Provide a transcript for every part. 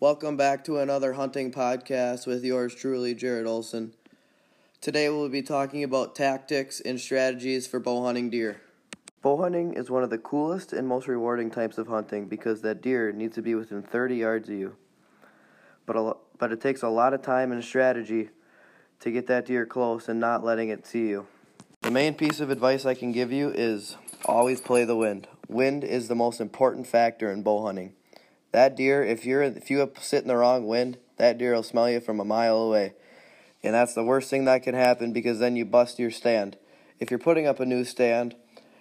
Welcome back to another hunting podcast with yours truly, Jared Olson. Today we'll be talking about tactics and strategies for bow hunting deer. Bow hunting is one of the coolest and most rewarding types of hunting because that deer needs to be within 30 yards of you. But a, but it takes a lot of time and strategy to get that deer close and not letting it see you. The main piece of advice I can give you is always play the wind. Wind is the most important factor in bow hunting. That deer, if you're if you sit in the wrong wind, that deer will smell you from a mile away. And that's the worst thing that can happen because then you bust your stand. If you're putting up a new stand,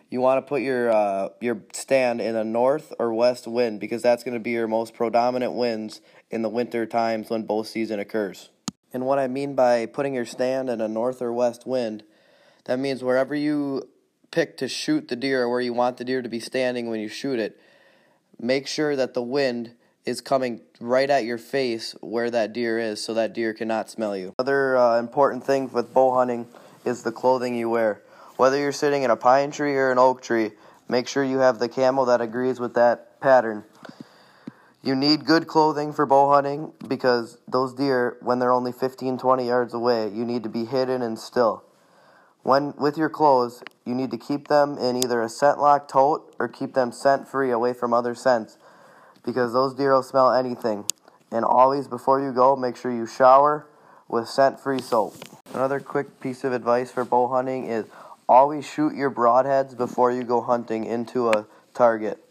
you want to put your uh, your stand in a north or west wind because that's going to be your most predominant winds in the winter times when bow season occurs. And what I mean by putting your stand in a north or west wind, that means wherever you pick to shoot the deer or where you want the deer to be standing when you shoot it, make sure that the wind is coming right at your face where that deer is so that deer cannot smell you. Another uh, important thing with bow hunting is the clothing you wear. Whether you're sitting in a pine tree or an oak tree, make sure you have the camo that agrees with that pattern. You need good clothing for bow hunting because those deer, when they're only 15, 20 yards away, you need to be hidden and still. When with your clothes, you need to keep them in either a scent lock tote or keep them scent free away from other scents because those deer will smell anything. And always before you go, make sure you shower with scent free soap. Another quick piece of advice for bow hunting is always shoot your broadheads before you go hunting into a target.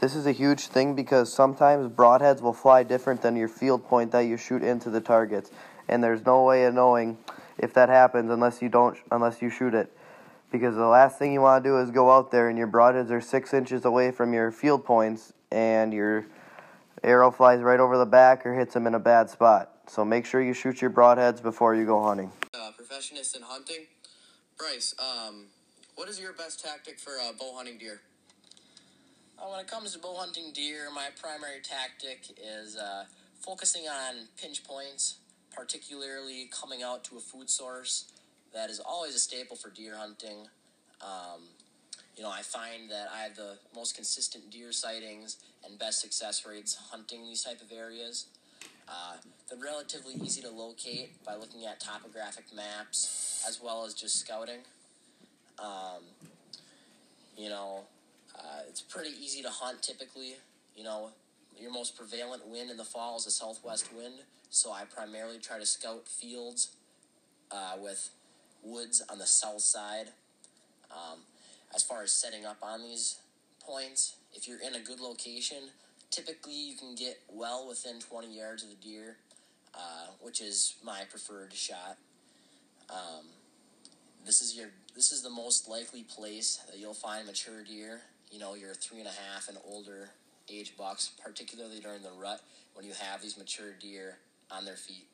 This is a huge thing because sometimes broadheads will fly different than your field point that you shoot into the targets, and there's no way of knowing if that happens unless you don't unless you shoot it. Because the last thing you want to do is go out there and your broadheads are six inches away from your field points and your arrow flies right over the back or hits them in a bad spot. So make sure you shoot your broadheads before you go hunting. Uh, professionist in hunting, Bryce. Um, what is your best tactic for uh, bow hunting deer? Uh, when it comes to bow hunting deer, my primary tactic is uh, focusing on pinch points, particularly coming out to a food source. That is always a staple for deer hunting. Um, you know, I find that I have the most consistent deer sightings and best success rates hunting these type of areas. Uh, they're relatively easy to locate by looking at topographic maps as well as just scouting. Um, you know, uh, it's pretty easy to hunt typically. You know, your most prevalent wind in the fall is a southwest wind, so I primarily try to scout fields uh, with woods on the south side. Um, as far as setting up on these points, if you're in a good location, typically you can get well within 20 yards of the deer, uh, which is my preferred shot. Um, this is your this is the most likely place that you'll find mature deer. You know, your three and a half and older age bucks, particularly during the rut when you have these mature deer on their feet.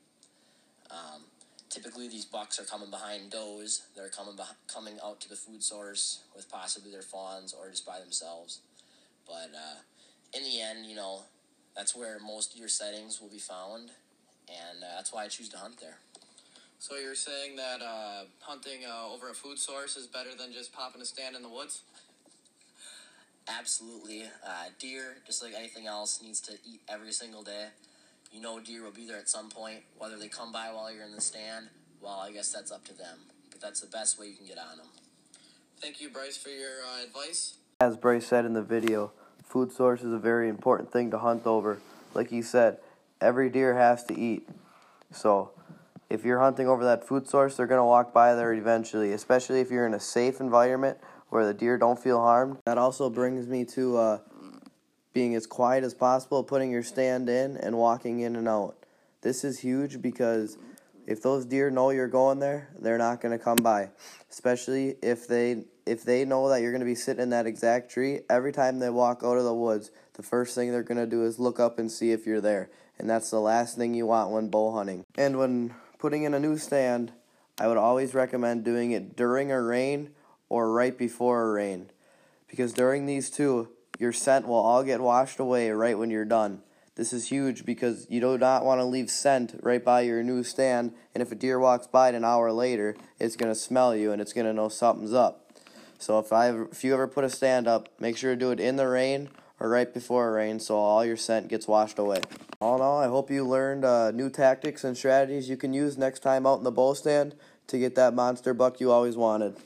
Um, typically, these bucks are coming behind does. They're coming coming out to the food source with possibly their fawns or just by themselves. But uh, in the end, you know, that's where most of your sightings will be found, and uh, that's why I choose to hunt there. So you're saying that uh, hunting uh, over a food source is better than just popping a stand in the woods? Absolutely. Uh, deer, just like anything else, needs to eat every single day. You know deer will be there at some point, whether they come by while you're in the stand, well, I guess that's up to them. But that's the best way you can get on them. Thank you, Bryce, for your uh, advice. As Bryce said in the video, food source is a very important thing to hunt over. Like he said, every deer has to eat. So, if you're hunting over that food source, they're going to walk by there eventually, especially if you're in a safe environment where the deer don't feel harmed. That also brings me to uh, being as quiet as possible, putting your stand in, and walking in and out. This is huge because if those deer know you're going there, they're not going to come by. Especially if they if they know that you're going to be sitting in that exact tree, every time they walk out of the woods, the first thing they're going to do is look up and see if you're there. And that's the last thing you want when bow hunting. And when putting in a new stand, I would always recommend doing it during a rain or right before a rain. Because during these two, your scent will all get washed away right when you're done. This is huge because you do not want to leave scent right by your new stand, and if a deer walks by it an hour later, it's going to smell you and it's going to know something's up. So if I if you ever put a stand up, make sure to do it in the rain or right before a rain so all your scent gets washed away. All in all, I hope you learned uh, new tactics and strategies you can use next time out in the bow stand to get that monster buck you always wanted.